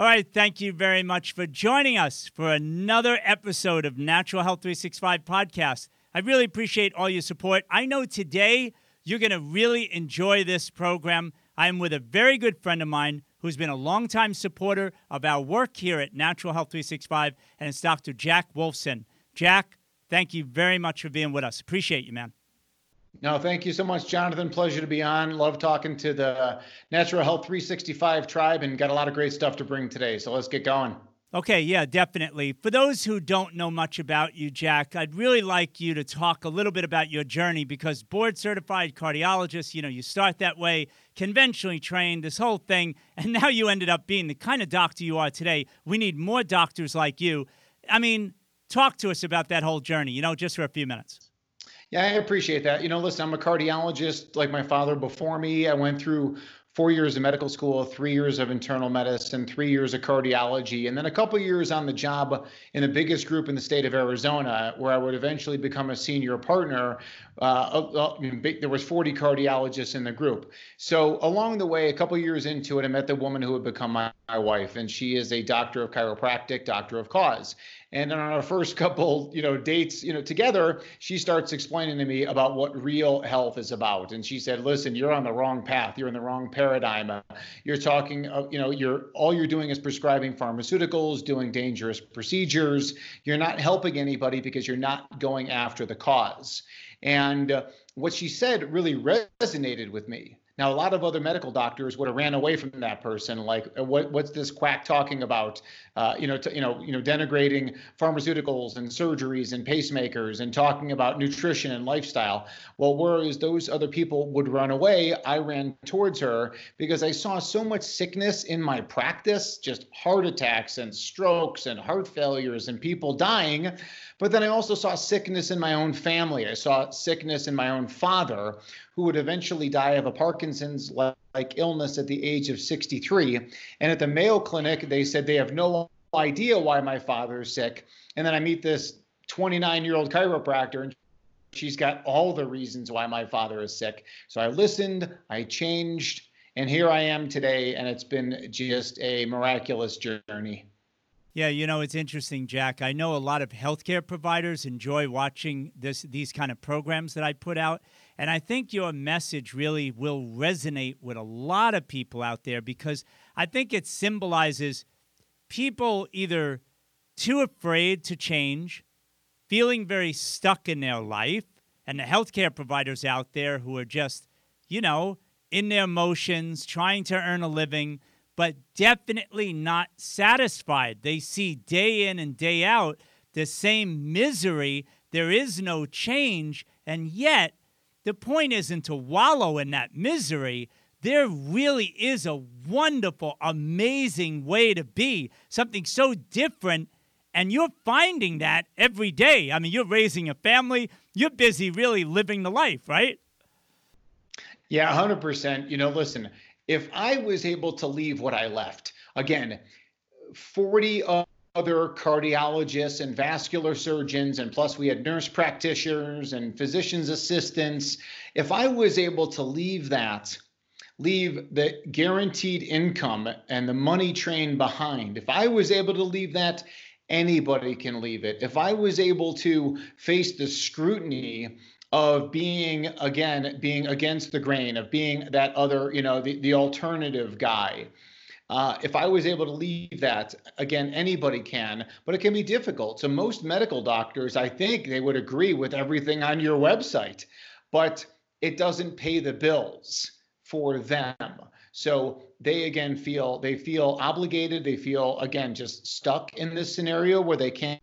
All right, thank you very much for joining us for another episode of Natural Health 365 podcast. I really appreciate all your support. I know today you're going to really enjoy this program. I'm with a very good friend of mine who's been a longtime supporter of our work here at Natural Health 365, and it's Dr. Jack Wolfson. Jack, thank you very much for being with us. Appreciate you, man. No, thank you so much, Jonathan. Pleasure to be on. Love talking to the Natural Health 365 tribe and got a lot of great stuff to bring today. So let's get going. Okay, yeah, definitely. For those who don't know much about you, Jack, I'd really like you to talk a little bit about your journey because board certified cardiologist, you know, you start that way, conventionally trained, this whole thing, and now you ended up being the kind of doctor you are today. We need more doctors like you. I mean, talk to us about that whole journey, you know, just for a few minutes. Yeah, I appreciate that. You know, listen, I'm a cardiologist like my father before me. I went through four years of medical school, three years of internal medicine, three years of cardiology, and then a couple years on the job in the biggest group in the state of Arizona, where I would eventually become a senior partner. Uh, uh, there was 40 cardiologists in the group. So along the way, a couple years into it, I met the woman who would become my, my wife, and she is a doctor of chiropractic, doctor of cause. And then on our first couple, you know, dates, you know, together, she starts explaining to me about what real health is about. And she said, "Listen, you're on the wrong path. You're in the wrong paradigm. You're talking, uh, you know, you're all you're doing is prescribing pharmaceuticals, doing dangerous procedures. You're not helping anybody because you're not going after the cause." And uh, what she said really resonated with me now, a lot of other medical doctors would have ran away from that person. Like, uh, what, what's this quack talking about? Uh, you know, you know, you know, denigrating pharmaceuticals and surgeries and pacemakers and talking about nutrition and lifestyle. Well, whereas those other people would run away, I ran towards her because I saw so much sickness in my practice, just heart attacks and strokes and heart failures and people dying. But then I also saw sickness in my own family. I saw sickness in my own father who would eventually die of a Parkinson's like illness at the age of 63. And at the Mayo Clinic, they said they have no idea why my father is sick. And then I meet this 29 year old chiropractor, and she's got all the reasons why my father is sick. So I listened, I changed, and here I am today. And it's been just a miraculous journey. Yeah, you know, it's interesting, Jack. I know a lot of healthcare providers enjoy watching this these kind of programs that I put out. And I think your message really will resonate with a lot of people out there because I think it symbolizes people either too afraid to change, feeling very stuck in their life, and the healthcare providers out there who are just, you know, in their emotions, trying to earn a living, but definitely not satisfied. They see day in and day out the same misery. There is no change. And yet, the point isn't to wallow in that misery. There really is a wonderful, amazing way to be, something so different. And you're finding that every day. I mean, you're raising a family, you're busy really living the life, right? Yeah, 100%. You know, listen, if I was able to leave what I left, again, 40 other cardiologists and vascular surgeons, and plus we had nurse practitioners and physician's assistants. If I was able to leave that, leave the guaranteed income and the money train behind, if I was able to leave that, anybody can leave it. If I was able to face the scrutiny of being again being against the grain of being that other you know the, the alternative guy uh, if I was able to leave that, again, anybody can, but it can be difficult. So, most medical doctors, I think they would agree with everything on your website, but it doesn't pay the bills for them. So they again feel they feel obligated. They feel again just stuck in this scenario where they can't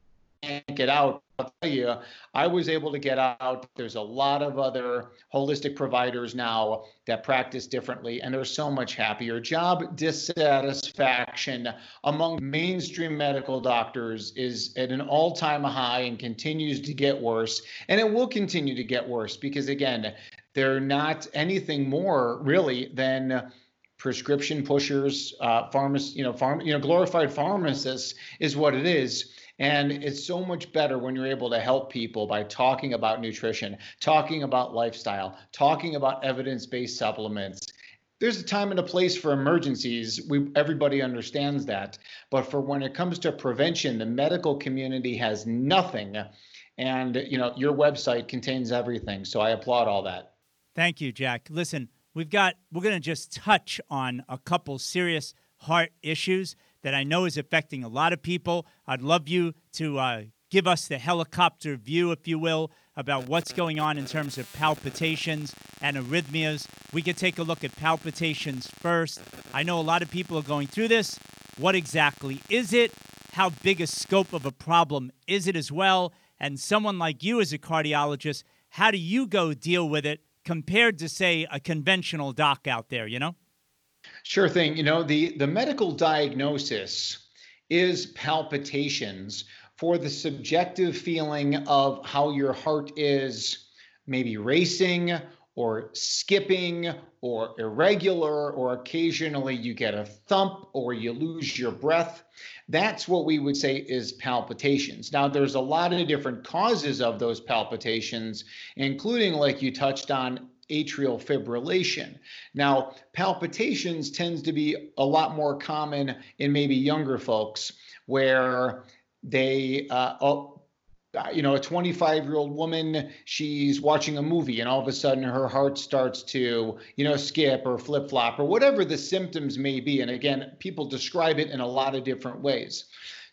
get out. I'll tell you, I was able to get out. There's a lot of other holistic providers now that practice differently, and they're so much happier. Job dissatisfaction among mainstream medical doctors is at an all time high and continues to get worse. And it will continue to get worse because, again, they're not anything more really than prescription pushers, uh, pharmacists, you know, farm, you know, glorified pharmacists is what it is And it's so much better when you're able to help people by talking about nutrition, talking about lifestyle, talking about evidence based supplements. There's a time and a place for emergencies. We, everybody understands that. But for when it comes to prevention, the medical community has nothing. And you know, your website contains everything. So I applaud all that. Thank you, Jack. Listen, we've got we're going to just touch on a couple serious heart issues that I know is affecting a lot of people. I'd love you to uh, give us the helicopter view, if you will, about what's going on in terms of palpitations and arrhythmias. We could take a look at palpitations first. I know a lot of people are going through this. What exactly is it? How big a scope of a problem is it as well? And someone like you as a cardiologist, how do you go deal with it compared to, say, a conventional doc out there, you know? Sure thing. You know, the, the medical diagnosis is palpitations for the subjective feeling of how your heart is maybe racing or skipping or irregular, or occasionally you get a thump or you lose your breath. That's what we would say is palpitations. Now, there's a lot of different causes of those palpitations, including, like you touched on, atrial fibrillation. Now, palpitations tends to be a lot more common in maybe younger folks where they uh, oh, you know, a 25 year old woman, she's watching a movie and all of a sudden her heart starts to, you know, skip or flip flop or whatever the symptoms may be. And again, people describe it in a lot of different ways.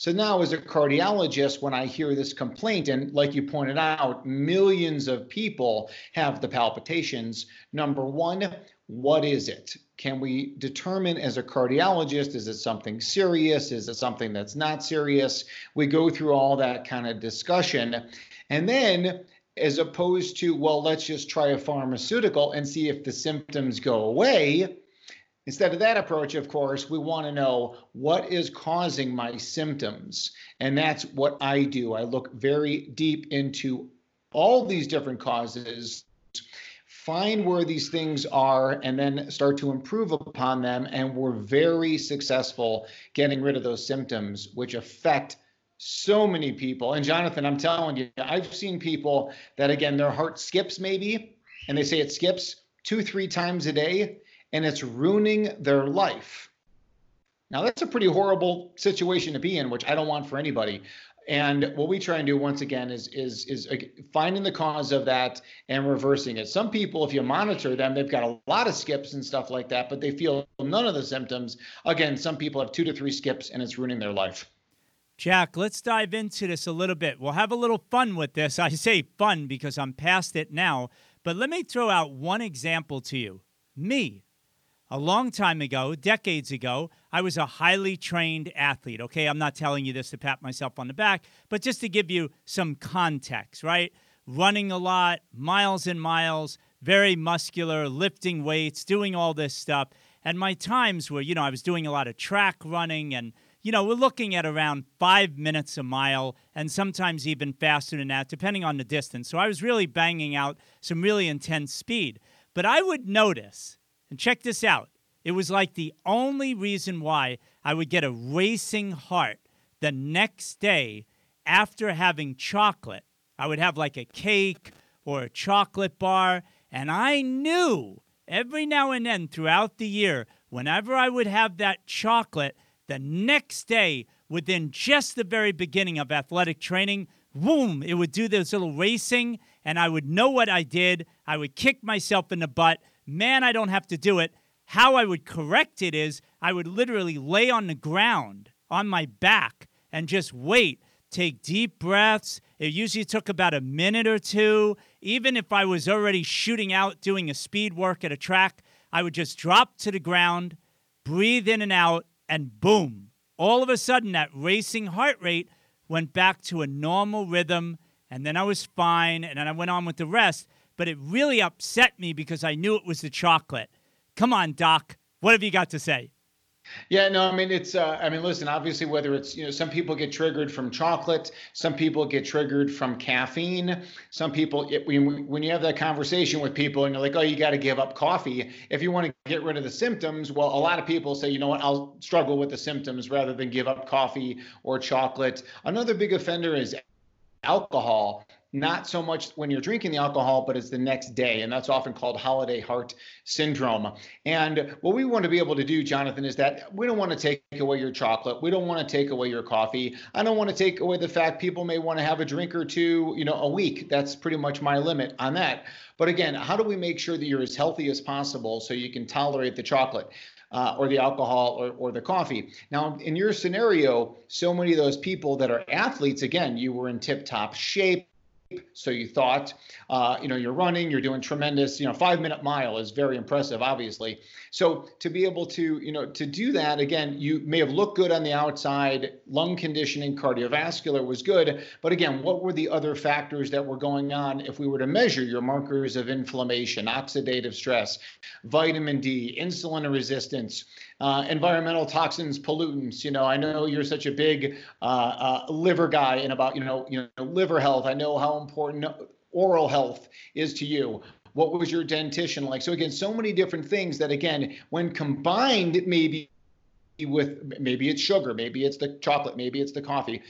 So now, as a cardiologist, when I hear this complaint, and like you pointed out, millions of people have the palpitations, number one, what is it? Can we determine as a cardiologist, is it something serious? Is it something that's not serious? We go through all that kind of discussion. And then, as opposed to, well, let's just try a pharmaceutical and see if the symptoms go away, Instead of that approach, of course, we want to know what is causing my symptoms. And that's what I do. I look very deep into all these different causes, find where these things are, and then start to improve upon them. And we're very successful getting rid of those symptoms, which affect so many people. And Jonathan, I'm telling you, I've seen people that, again, their heart skips maybe, and they say it skips two, three times a day and it's ruining their life. Now, that's a pretty horrible situation to be in, which I don't want for anybody. And what we try and do once again is is is uh, finding the cause of that and reversing it. Some people, if you monitor them, they've got a lot of skips and stuff like that, but they feel none of the symptoms. Again, some people have two to three skips, and it's ruining their life. Jack, let's dive into this a little bit. We'll have a little fun with this. I say fun because I'm past it now, but let me throw out one example to you. Me, a long time ago, decades ago, I was a highly trained athlete. Okay, I'm not telling you this to pat myself on the back, but just to give you some context, right? Running a lot, miles and miles, very muscular, lifting weights, doing all this stuff. And my times were, you know, I was doing a lot of track running and, you know, we're looking at around five minutes a mile and sometimes even faster than that, depending on the distance. So I was really banging out some really intense speed. But I would notice and check this out. It was like the only reason why I would get a racing heart the next day after having chocolate. I would have like a cake or a chocolate bar, and I knew every now and then throughout the year, whenever I would have that chocolate, the next day, within just the very beginning of athletic training, boom, it would do this little racing, and I would know what I did. I would kick myself in the butt man, I don't have to do it. How I would correct it is I would literally lay on the ground on my back and just wait, take deep breaths. It usually took about a minute or two. Even if I was already shooting out doing a speed work at a track, I would just drop to the ground, breathe in and out, and boom. All of a sudden, that racing heart rate went back to a normal rhythm, and then I was fine, and then I went on with the rest but it really upset me because I knew it was the chocolate. Come on, Doc. What have you got to say? Yeah, no, I mean it's. Uh, I mean, listen. Obviously, whether it's you know, some people get triggered from chocolate, some people get triggered from caffeine. Some people, it, when when you have that conversation with people and you're like, oh, you got to give up coffee if you want to get rid of the symptoms. Well, a lot of people say, you know what, I'll struggle with the symptoms rather than give up coffee or chocolate. Another big offender is alcohol not so much when you're drinking the alcohol, but it's the next day. And that's often called holiday heart syndrome. And what we want to be able to do, Jonathan, is that we don't want to take away your chocolate. We don't want to take away your coffee. I don't want to take away the fact people may want to have a drink or two, you know, a week. That's pretty much my limit on that. But again, how do we make sure that you're as healthy as possible so you can tolerate the chocolate? Uh, or the alcohol or, or the coffee. Now, in your scenario, so many of those people that are athletes, again, you were in tip top shape, so you thought, uh, you know, you're running, you're doing tremendous, you know, five minute mile is very impressive, obviously. So to be able to, you know, to do that, again, you may have looked good on the outside, lung conditioning, cardiovascular was good. But again, what were the other factors that were going on if we were to measure your markers of inflammation, oxidative stress, vitamin D, insulin resistance, uh, environmental toxins, pollutants. You know, I know you're such a big uh, uh, liver guy and about you know you know liver health. I know how important oral health is to you. What was your dentition like? So again, so many different things that again, when combined, it maybe with maybe it's sugar, maybe it's the chocolate, maybe it's the coffee.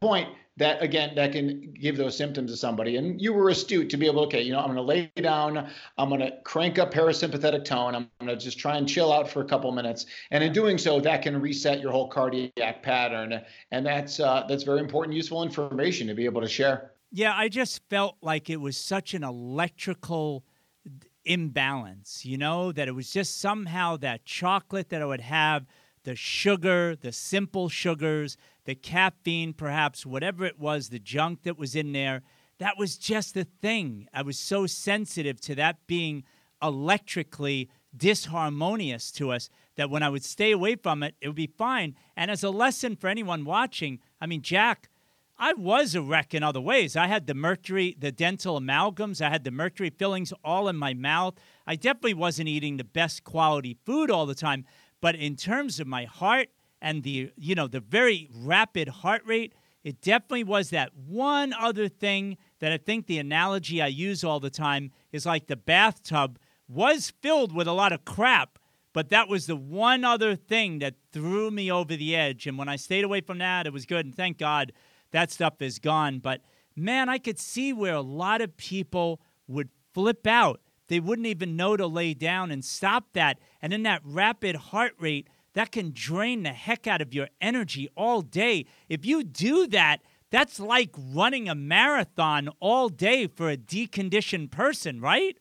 Point that again that can give those symptoms to somebody. And you were astute to be able okay you know i'm going to lay down i'm going to crank up parasympathetic tone i'm going to just try and chill out for a couple minutes. And in doing so that can reset your whole cardiac pattern. And that's uh, that's very important useful information to be able to share. Yeah i just felt like it was such an electrical imbalance you know that it was just somehow that chocolate that i would have the sugar the simple sugars the caffeine, perhaps, whatever it was, the junk that was in there. That was just the thing. I was so sensitive to that being electrically disharmonious to us that when I would stay away from it, it would be fine. And as a lesson for anyone watching, I mean, Jack, I was a wreck in other ways. I had the mercury, the dental amalgams, I had the mercury fillings all in my mouth. I definitely wasn't eating the best quality food all the time. But in terms of my heart and the you know the very rapid heart rate it definitely was that one other thing that i think the analogy i use all the time is like the bathtub was filled with a lot of crap but that was the one other thing that threw me over the edge. And when i stayed away from that it was good. And thank god that stuff is gone. But man i could see where a lot of people would flip out they wouldn't even know to lay down and stop that and in that rapid heart rate that can drain the heck out of your energy all day. If you do that, that's like running a marathon all day for a deconditioned person, right?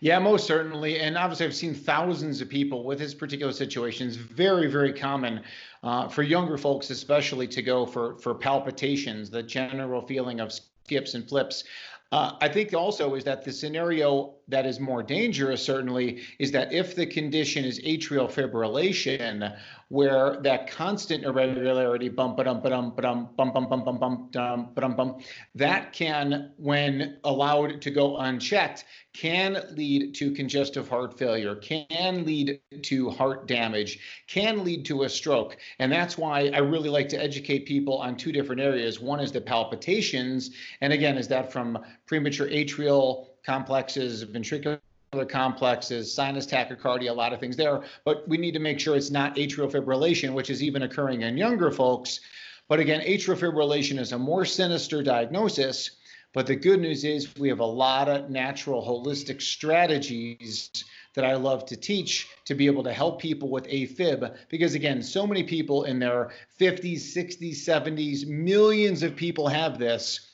Yeah, most certainly. And obviously, I've seen thousands of people with this particular situation. It's very, very common uh, for younger folks, especially, to go for for palpitations, the general feeling of skips and flips. Uh, I think also is that the scenario that is more dangerous, certainly, is that if the condition is atrial fibrillation, where that constant irregularity, bump, ba-dum, ba-dum, ba-dum, bum, bum, bum, bum, bum, dum, ba-dum, bum, that can, when allowed to go unchecked, can lead to congestive heart failure, can lead to heart damage, can lead to a stroke. And that's why I really like to educate people on two different areas. One is the palpitations, and again, is that from premature atrial complexes, ventricular complexes, sinus tachycardia, a lot of things there. But we need to make sure it's not atrial fibrillation, which is even occurring in younger folks. But again, atrial fibrillation is a more sinister diagnosis. But the good news is we have a lot of natural holistic strategies that I love to teach to be able to help people with AFib. Because again, so many people in their 50s, 60s, 70s, millions of people have this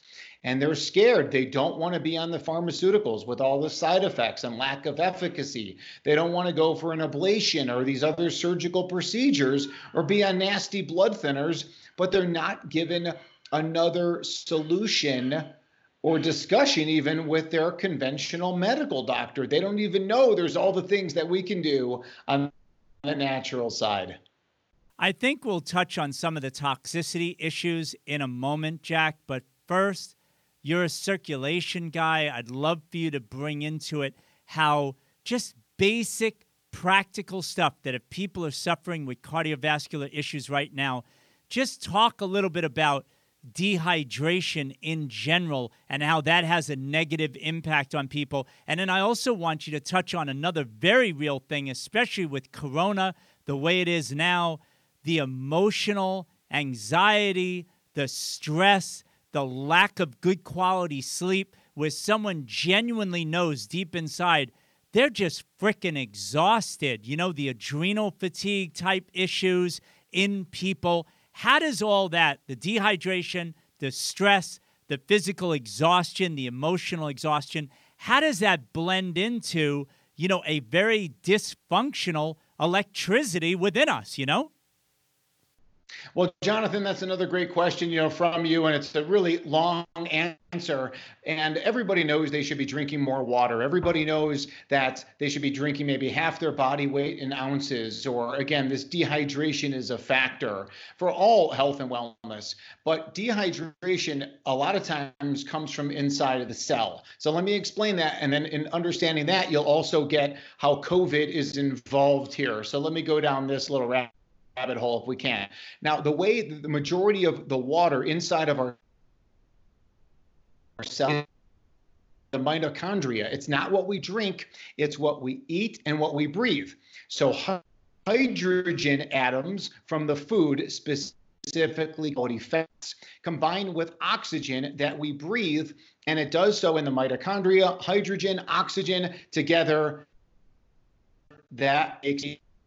and they're scared. They don't want to be on the pharmaceuticals with all the side effects and lack of efficacy. They don't want to go for an ablation or these other surgical procedures or be on nasty blood thinners, but they're not given another solution or discussion even with their conventional medical doctor. They don't even know there's all the things that we can do on the natural side. I think we'll touch on some of the toxicity issues in a moment, Jack, but first, you're a circulation guy. I'd love for you to bring into it how just basic practical stuff that if people are suffering with cardiovascular issues right now, just talk a little bit about dehydration in general and how that has a negative impact on people. And then I also want you to touch on another very real thing, especially with Corona, the way it is now, the emotional anxiety, the stress, the lack of good quality sleep, where someone genuinely knows deep inside they're just freaking exhausted. You know, the adrenal fatigue type issues in people. How does all that, the dehydration, the stress, the physical exhaustion, the emotional exhaustion, how does that blend into, you know, a very dysfunctional electricity within us, you know? Well, Jonathan, that's another great question, you know, from you, and it's a really long answer. And everybody knows they should be drinking more water. Everybody knows that they should be drinking maybe half their body weight in ounces. Or again, this dehydration is a factor for all health and wellness. But dehydration, a lot of times, comes from inside of the cell. So let me explain that, and then in understanding that, you'll also get how COVID is involved here. So let me go down this little rabbit rabbit hole if we can. Now, the way the majority of the water inside of our, our cell, the mitochondria, it's not what we drink, it's what we eat and what we breathe. So hydrogen atoms from the food specifically quality fats combined with oxygen that we breathe and it does so in the mitochondria hydrogen oxygen together that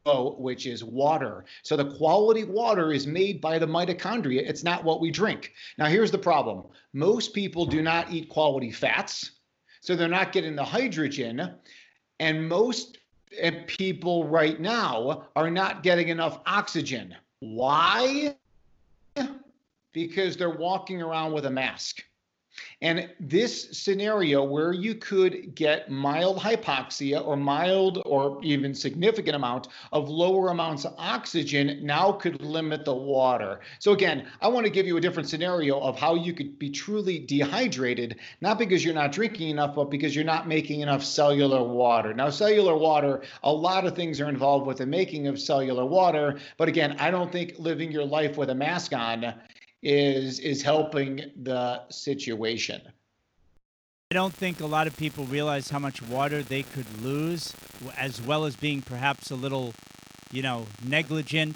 which is water. So the quality water is made by the mitochondria. It's not what we drink. Now, here's the problem most people do not eat quality fats, so they're not getting the hydrogen. And most people right now are not getting enough oxygen. Why? Because they're walking around with a mask. And this scenario where you could get mild hypoxia or mild or even significant amount of lower amounts of oxygen now could limit the water. So again, I want to give you a different scenario of how you could be truly dehydrated, not because you're not drinking enough, but because you're not making enough cellular water. Now, cellular water, a lot of things are involved with the making of cellular water, but again, I don't think living your life with a mask on is is helping the situation. I don't think a lot of people realize how much water they could lose, as well as being perhaps a little, you know, negligent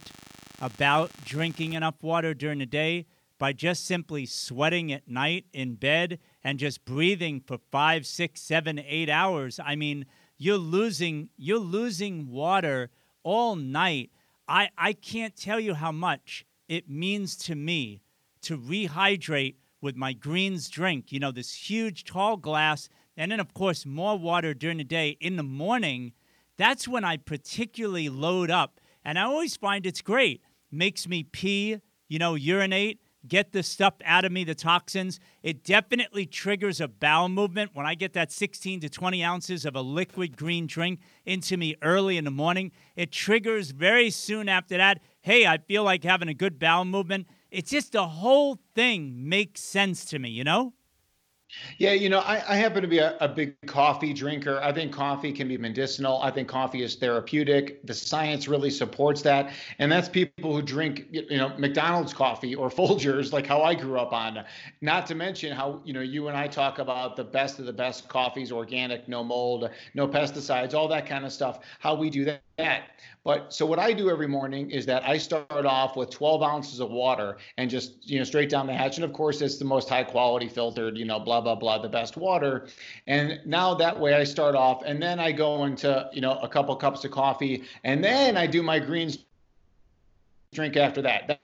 about drinking enough water during the day by just simply sweating at night in bed and just breathing for five, six, seven, eight hours. I mean, you're losing you're losing water all night. I, I can't tell you how much it means to me to rehydrate with my greens drink, you know, this huge tall glass, and then, of course, more water during the day. In the morning, that's when I particularly load up. And I always find it's great. Makes me pee, you know, urinate, get the stuff out of me, the toxins. It definitely triggers a bowel movement when I get that 16 to 20 ounces of a liquid green drink into me early in the morning. It triggers very soon after that. Hey, I feel like having a good bowel movement. It's just the whole thing makes sense to me, you know? Yeah, you know, I, I happen to be a, a, big coffee drinker. I think coffee can be medicinal. I think coffee is therapeutic. The science really supports that. And that's people who drink, you know, McDonald's coffee or Folgers, like how I grew up on. Not to mention how, you know, you and I talk about the best of the best coffees, organic, no mold, no pesticides, all that kind of stuff, how we do that. But so what I do every morning is that I start off with 12 ounces of water and just you know straight down the hatch. And of course, it's the most high quality filtered, you know, blah blah blah, the best water. And now that way I start off, and then I go into you know a couple cups of coffee, and then I do my greens drink after that.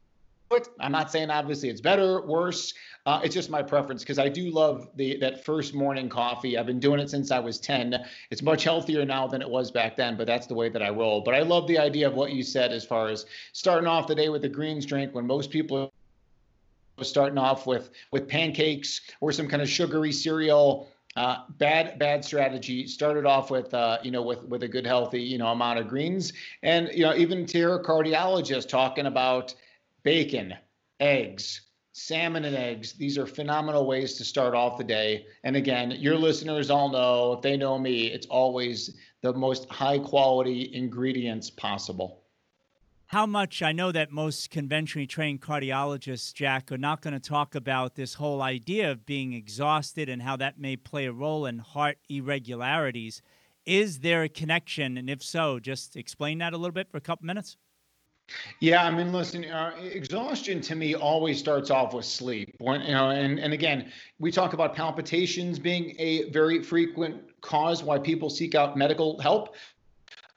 I'm not saying obviously it's better, worse. Uh, it's just my preference because I do love the that first morning coffee. I've been doing it since I was 10. It's much healthier now than it was back then, but that's the way that I roll. But I love the idea of what you said as far as starting off the day with the greens drink when most people starting off with with pancakes or some kind of sugary cereal. Uh, bad bad strategy. Started off with uh, you know with with a good healthy you know amount of greens, and you know even to your cardiologist talking about bacon, eggs, salmon and eggs. These are phenomenal ways to start off the day. And again, your listeners all know, if they know me, it's always the most high quality ingredients possible. How much I know that most conventionally trained cardiologists, Jack, are not going to talk about this whole idea of being exhausted and how that may play a role in heart irregularities. Is there a connection? And if so, just explain that a little bit for a couple minutes. Yeah, I mean, listen, uh, exhaustion to me always starts off with sleep. When, you know, and and again, we talk about palpitations being a very frequent cause why people seek out medical help.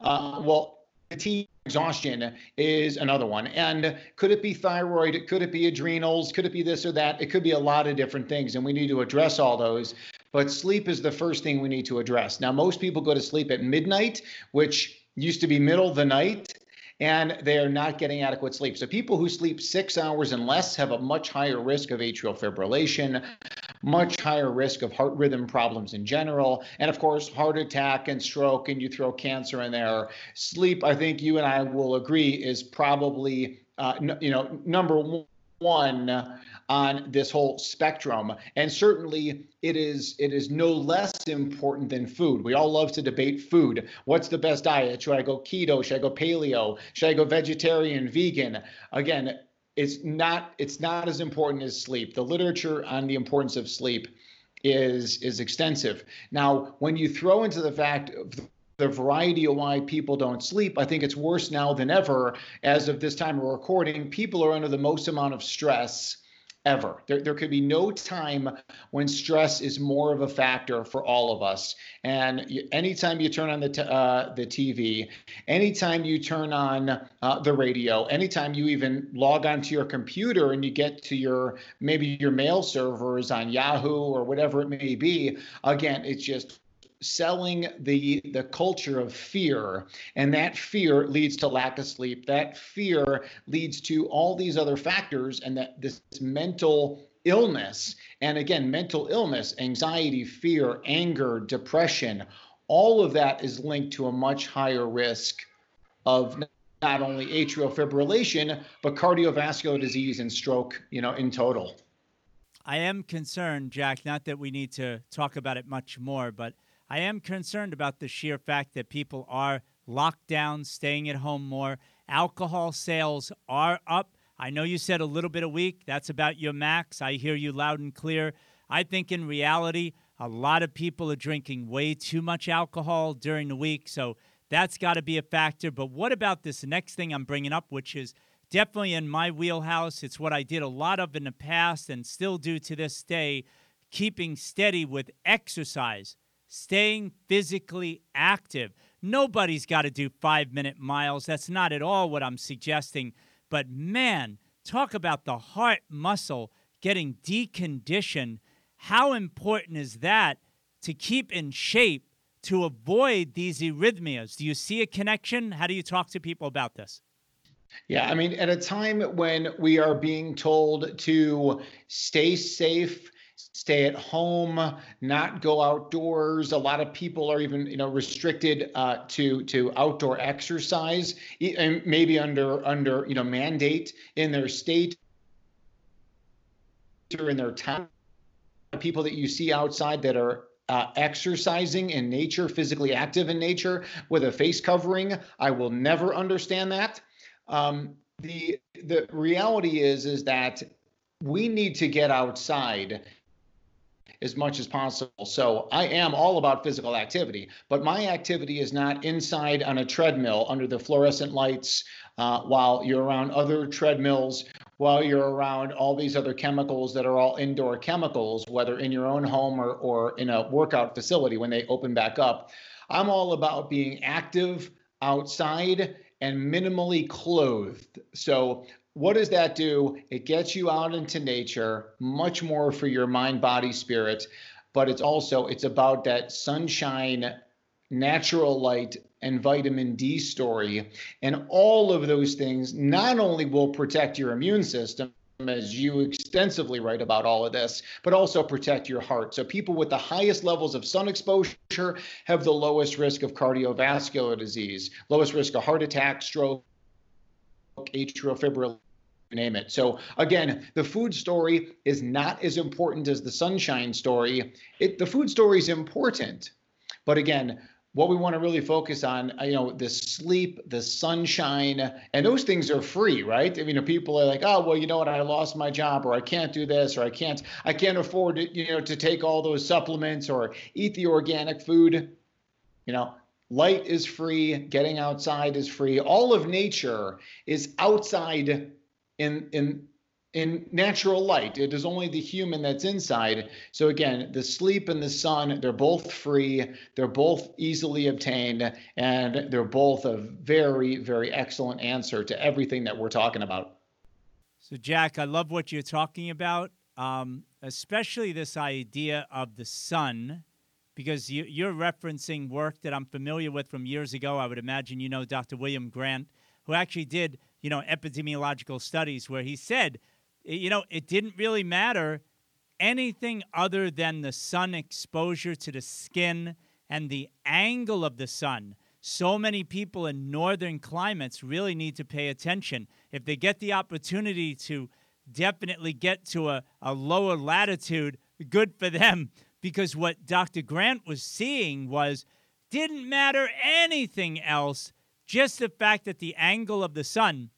Uh, well, fatigue exhaustion is another one. And could it be thyroid? Could it be adrenals? Could it be this or that? It could be a lot of different things, and we need to address all those. But sleep is the first thing we need to address. Now, most people go to sleep at midnight, which used to be middle of the night and they are not getting adequate sleep. So people who sleep six hours and less have a much higher risk of atrial fibrillation, much higher risk of heart rhythm problems in general, and of course, heart attack and stroke, and you throw cancer in there. Sleep, I think you and I will agree, is probably uh, you know number one on this whole spectrum. And certainly it is it is no less important than food. We all love to debate food. What's the best diet? Should i go keto? Should i go paleo? Should i go vegetarian vegan? Again it's not it's not as important as sleep. The literature on the importance of sleep is is extensive. Now when you throw into the fact of the variety of why people don't sleep, I think it's worse now than ever. As of this time of recording, people are under the most amount of stress ever. There, there could be no time when stress is more of a factor for all of us. And you, anytime you turn on the, t- uh, the TV, anytime you turn on uh, the radio, anytime you even log onto your computer and you get to your maybe your mail servers on Yahoo or whatever it may be, again, it's just selling the the culture of fear. And that fear leads to lack of sleep. That fear leads to all these other factors and that this mental illness. And again mental illness anxiety fear anger depression all of that is linked to a much higher risk of not only atrial fibrillation but cardiovascular disease and stroke you know in total. I am concerned, Jack, not that we need to talk about it much more, but I am concerned about the sheer fact that people are locked down, staying at home more. Alcohol sales are up. I know you said a little bit a week. That's about your max. I hear you loud and clear. I think in reality, a lot of people are drinking way too much alcohol during the week. So that's got to be a factor. But what about this next thing I'm bringing up, which is definitely in my wheelhouse? It's what I did a lot of in the past and still do to this day keeping steady with exercise staying physically active. Nobody's got to do five minute miles. That's not at all what I'm suggesting. But man, talk about the heart muscle getting deconditioned. How important is that to keep in shape to avoid these arrhythmias? Do you see a connection? How do you talk to people about this? Yeah, I mean, at a time when we are being told to stay safe, stay at home, not go outdoors. A lot of people are even, you know, restricted uh, to to outdoor exercise, and maybe under under you know mandate in their state or in their town. People that you see outside that are uh, exercising in nature, physically active in nature with a face covering. I will never understand that. Um, the the reality is is that we need to get outside as much as possible. So I am all about physical activity, but my activity is not inside on a treadmill under the fluorescent lights uh, while you're around other treadmills, while you're around all these other chemicals that are all indoor chemicals, whether in your own home or, or in a workout facility when they open back up. I'm all about being active outside and minimally clothed. So what does that do? It gets you out into nature, much more for your mind, body, spirit, but it's also it's about that sunshine, natural light and vitamin D story. And all of those things not only will protect your immune system, as you extensively write about all of this, but also protect your heart. So, people with the highest levels of sun exposure have the lowest risk of cardiovascular disease, lowest risk of heart attack, stroke, atrial fibrillation name it. So again, the food story is not as important as the sunshine story. It the food story is important, but again, what we want to really focus on, uh, you know, the sleep, the sunshine, and those things are free, right? I mean, people are like, oh, well, you know what, I lost my job, or I can't do this, or I can't, I can't afford, to, you know, to take all those supplements or eat the organic food. You know, light is free, getting outside is free. All of nature is outside in in in natural light. It is only the human that's inside. So again, the sleep and the sun, they're both free, they're both easily obtained, and they're both a very, very excellent answer to everything that we're talking about. So, Jack, I love what you're talking about, um, especially this idea of the sun, because you, you're referencing work that I'm familiar with from years ago. I would imagine you know Dr. William Grant, who actually did, you know, epidemiological studies where he said you know, it didn't really matter anything other than the sun exposure to the skin and the angle of the sun. So many people in northern climates really need to pay attention. If they get the opportunity to definitely get to a, a lower latitude, good for them. Because what Dr. Grant was seeing was didn't matter anything else, just the fact that the angle of the sun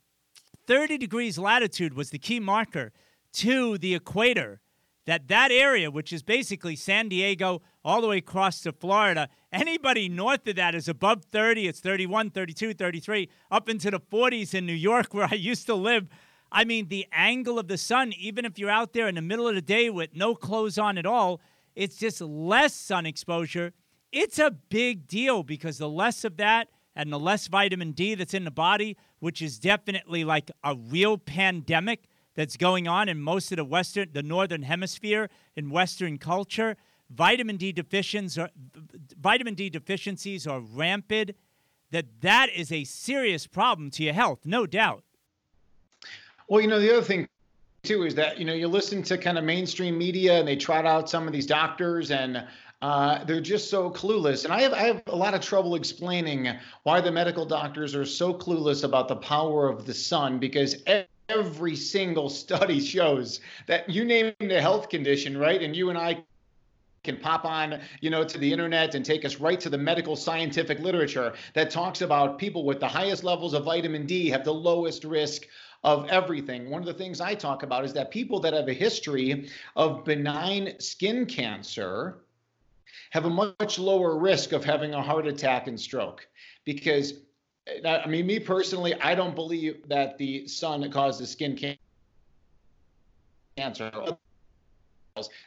30 degrees latitude was the key marker to the equator. That that area, which is basically San Diego all the way across to Florida, anybody north of that is above 30. It's 31, 32, 33, up into the 40s in New York, where I used to live. I mean, the angle of the sun, even if you're out there in the middle of the day with no clothes on at all, it's just less sun exposure. It's a big deal because the less of that and the less vitamin D that's in the body, which is definitely like a real pandemic that's going on in most of the western the northern hemisphere in western culture vitamin d deficiencies are, vitamin d deficiencies are rampant that that is a serious problem to your health no doubt well you know the other thing too is that you know you listen to kind of mainstream media and they trot out some of these doctors and uh, they're just so clueless. And I have, I have a lot of trouble explaining why the medical doctors are so clueless about the power of the sun because every single study shows that you name the health condition, right? And you and I can pop on, you know, to the internet and take us right to the medical scientific literature that talks about people with the highest levels of vitamin D have the lowest risk of everything. One of the things I talk about is that people that have a history of benign skin cancer have a much lower risk of having a heart attack and stroke because uh, I mean, me personally, I don't believe that the sun causes skin cancer.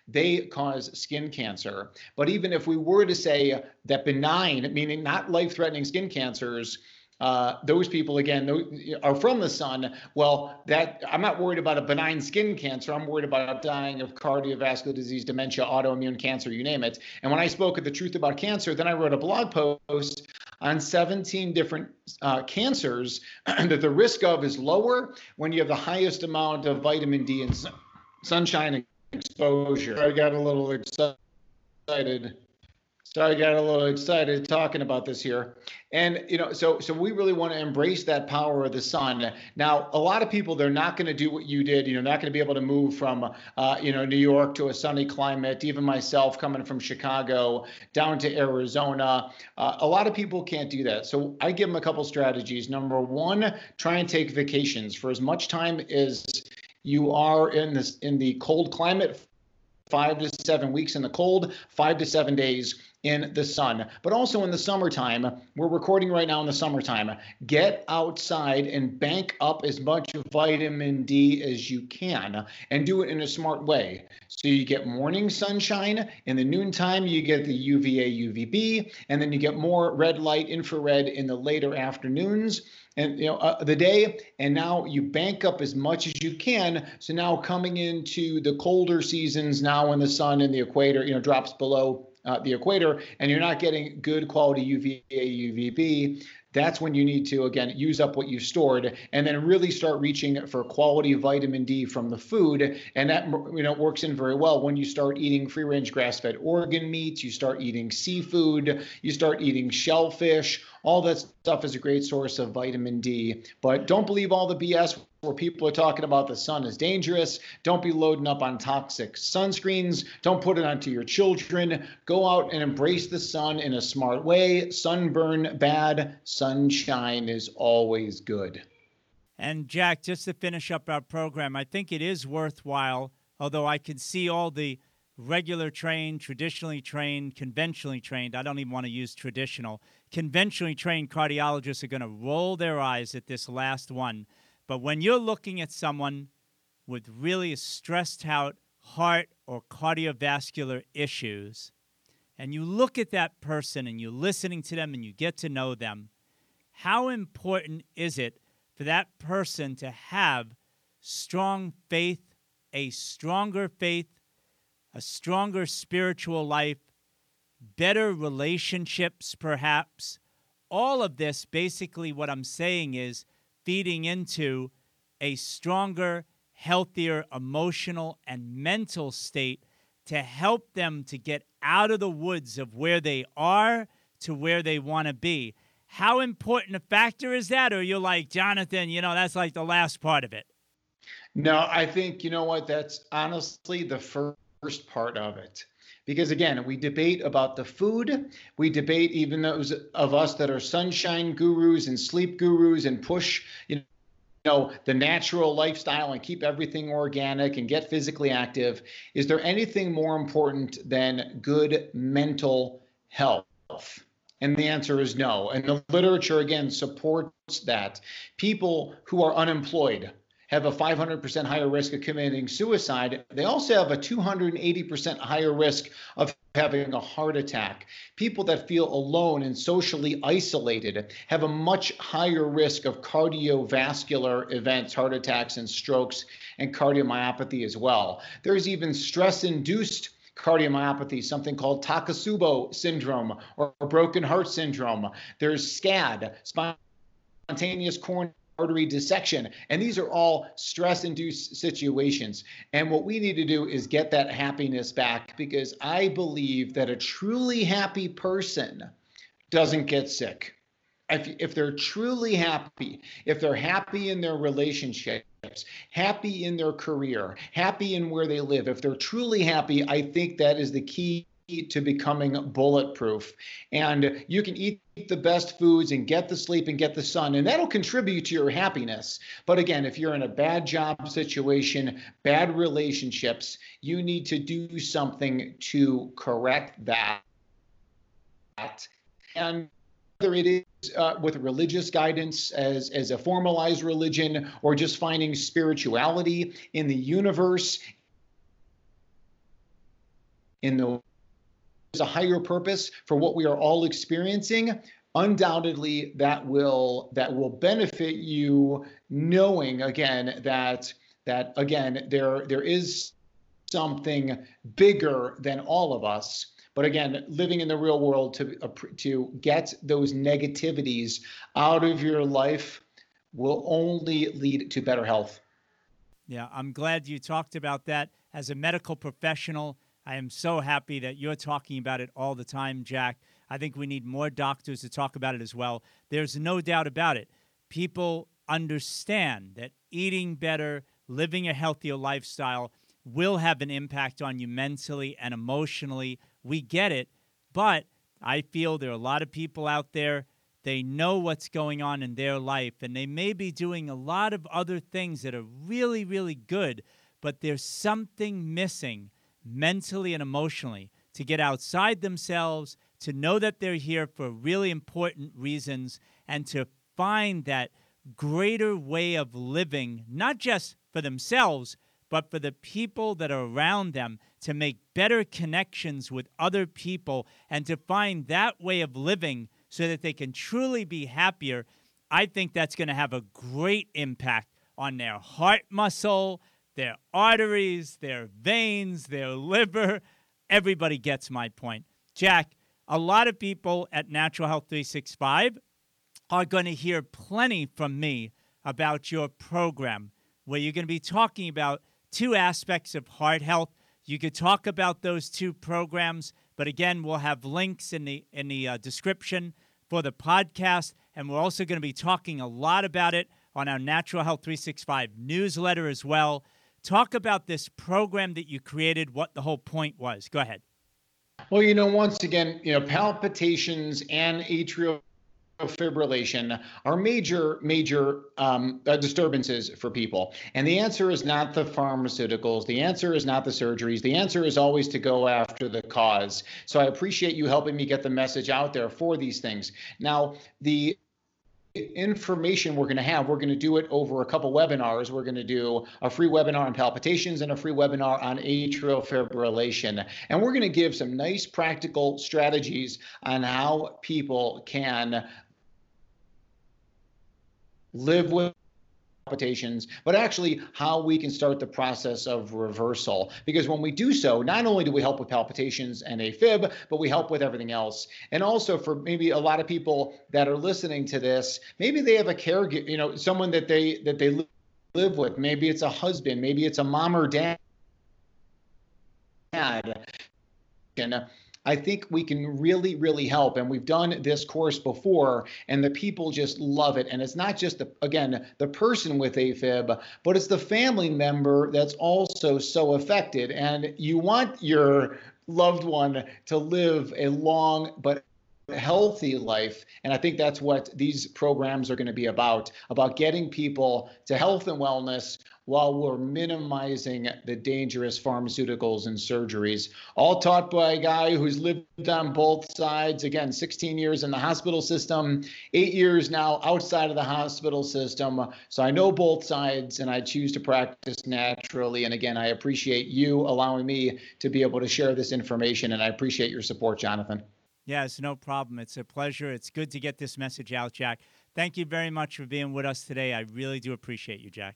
They cause skin cancer. But even if we were to say that benign, meaning not life threatening skin cancers, uh, those people again are from the sun. Well, that I'm not worried about a benign skin cancer. I'm worried about dying of cardiovascular disease, dementia, autoimmune cancer, you name it. And when I spoke at the truth about cancer, then I wrote a blog post on 17 different uh, cancers that the risk of is lower when you have the highest amount of vitamin D and sunshine exposure. I got a little excited. So I got a little excited talking about this here. And you know, so so we really want to embrace that power of the sun. Now, a lot of people they're not going to do what you did. You know, not going to be able to move from uh, you know New York to a sunny climate. Even myself, coming from Chicago down to Arizona, uh, a lot of people can't do that. So I give them a couple strategies. Number one, try and take vacations for as much time as you are in this in the cold climate five to seven weeks in the cold, five to seven days in the sun. But also in the summertime, we're recording right now in the summertime. Get outside and bank up as much vitamin D as you can and do it in a smart way. So you get morning sunshine. In the noontime, you get the UVA, UVB, and then you get more red light, infrared in the later afternoons and you know uh, the day and now you bank up as much as you can so now coming into the colder seasons now when the sun in the equator you know drops below uh, the equator and you're not getting good quality UVA, UVB, that's when you need to again use up what you stored and then really start reaching for quality vitamin D from the food and that you know works in very well when you start eating free range grass fed organ meats you start eating seafood you start eating shellfish all that stuff is a great source of vitamin D but don't believe all the BS where people are talking about the sun is dangerous. Don't be loading up on toxic sunscreens. Don't put it onto your children. Go out and embrace the sun in a smart way. Sunburn bad, sunshine is always good. And Jack, just to finish up our program, I think it is worthwhile, although I can see all the regular trained, traditionally trained, conventionally trained, I don't even want to use traditional, conventionally trained cardiologists are going to roll their eyes at this last one. But when you're looking at someone with really stressed out heart or cardiovascular issues, and you look at that person and you're listening to them and you get to know them, how important is it for that person to have strong faith, a stronger faith, a stronger spiritual life, better relationships, perhaps? All of this, basically, what I'm saying is feeding into a stronger, healthier emotional and mental state to help them to get out of the woods of where they are to where they want to be. How important a factor is that? Or you're like, Jonathan, you know, that's like the last part of it. No, I think, you know what, that's honestly the first part of it. Because again we debate about the food. We debate even those of us that are sunshine gurus and sleep gurus and push you know the natural lifestyle and keep everything organic and get physically active. Is there anything more important than good mental health? And the answer is no. And the literature again supports that. People who are unemployed have a 500% higher risk of committing suicide. They also have a 280% higher risk of having a heart attack. People that feel alone and socially isolated have a much higher risk of cardiovascular events, heart attacks and strokes, and cardiomyopathy as well. There's even stress induced cardiomyopathy, something called Takotsubo syndrome or broken heart syndrome. There's SCAD, spontaneous coronary artery dissection. And these are all stress induced situations. And what we need to do is get that happiness back because I believe that a truly happy person doesn't get sick. If, if they're truly happy, if they're happy in their relationships, happy in their career, happy in where they live, if they're truly happy, I think that is the key to becoming bulletproof. And you can eat the best foods and get the sleep and get the sun, and that'll contribute to your happiness. But again, if you're in a bad job situation, bad relationships, you need to do something to correct that. And whether it is uh, with religious guidance as, as a formalized religion or just finding spirituality in the universe, in the a higher purpose for what we are all experiencing undoubtedly that will that will benefit you knowing again that that again there there is something bigger than all of us. But again living in the real world to to get those negativities out of your life will only lead to better health. Yeah i'm glad you talked about that. As a medical professional I am so happy that you're talking about it all the time, Jack. I think we need more doctors to talk about it as well. There's no doubt about it. People understand that eating better, living a healthier lifestyle will have an impact on you mentally and emotionally. We get it. But I feel there are a lot of people out there, they know what's going on in their life, and they may be doing a lot of other things that are really, really good, but there's something missing mentally and emotionally to get outside themselves, to know that they're here for really important reasons, and to find that greater way of living, not just for themselves, but for the people that are around them, to make better connections with other people, and to find that way of living so that they can truly be happier. I think that's going to have a great impact on their heart muscle, their arteries, their veins, their liver. Everybody gets my point. Jack, a lot of people at Natural Health 365 are going to hear plenty from me about your program, where you're going to be talking about two aspects of heart health. You could talk about those two programs, but again, we'll have links in the in the uh, description for the podcast, and we're also going to be talking a lot about it on our Natural Health 365 newsletter as well. Talk about this program that you created, what the whole point was. Go ahead. Well, you know, once again, you know, palpitations and atrial fibrillation are major, major um, uh, disturbances for people. And the answer is not the pharmaceuticals. The answer is not the surgeries. The answer is always to go after the cause. So I appreciate you helping me get the message out there for these things. Now, the information we're going to have, we're going to do it over a couple webinars. We're going to do a free webinar on palpitations and a free webinar on atrial fibrillation. And we're going to give some nice practical strategies on how people can live with palpitations, but actually how we can start the process of reversal. Because when we do so, not only do we help with palpitations and AFib, but we help with everything else. And also for maybe a lot of people that are listening to this, maybe they have a caregiver, you know, someone that they that they live with. Maybe it's a husband, maybe it's a mom or dad. And I think we can really, really help. And we've done this course before, and the people just love it. And it's not just the again the person with AFib, but it's the family member that's also so affected. And you want your loved one to live a long but healthy life and i think that's what these programs are going to be about about getting people to health and wellness while we're minimizing the dangerous pharmaceuticals and surgeries. All taught by a guy who's lived on both sides. Again, 16 years in the hospital system, eight years now outside of the hospital system. So I know both sides and I choose to practice naturally. And again, I appreciate you allowing me to be able to share this information. And I appreciate your support, Jonathan. Yes, no problem. It's a pleasure. It's good to get this message out, Jack. Thank you very much for being with us today. I really do appreciate you, Jack.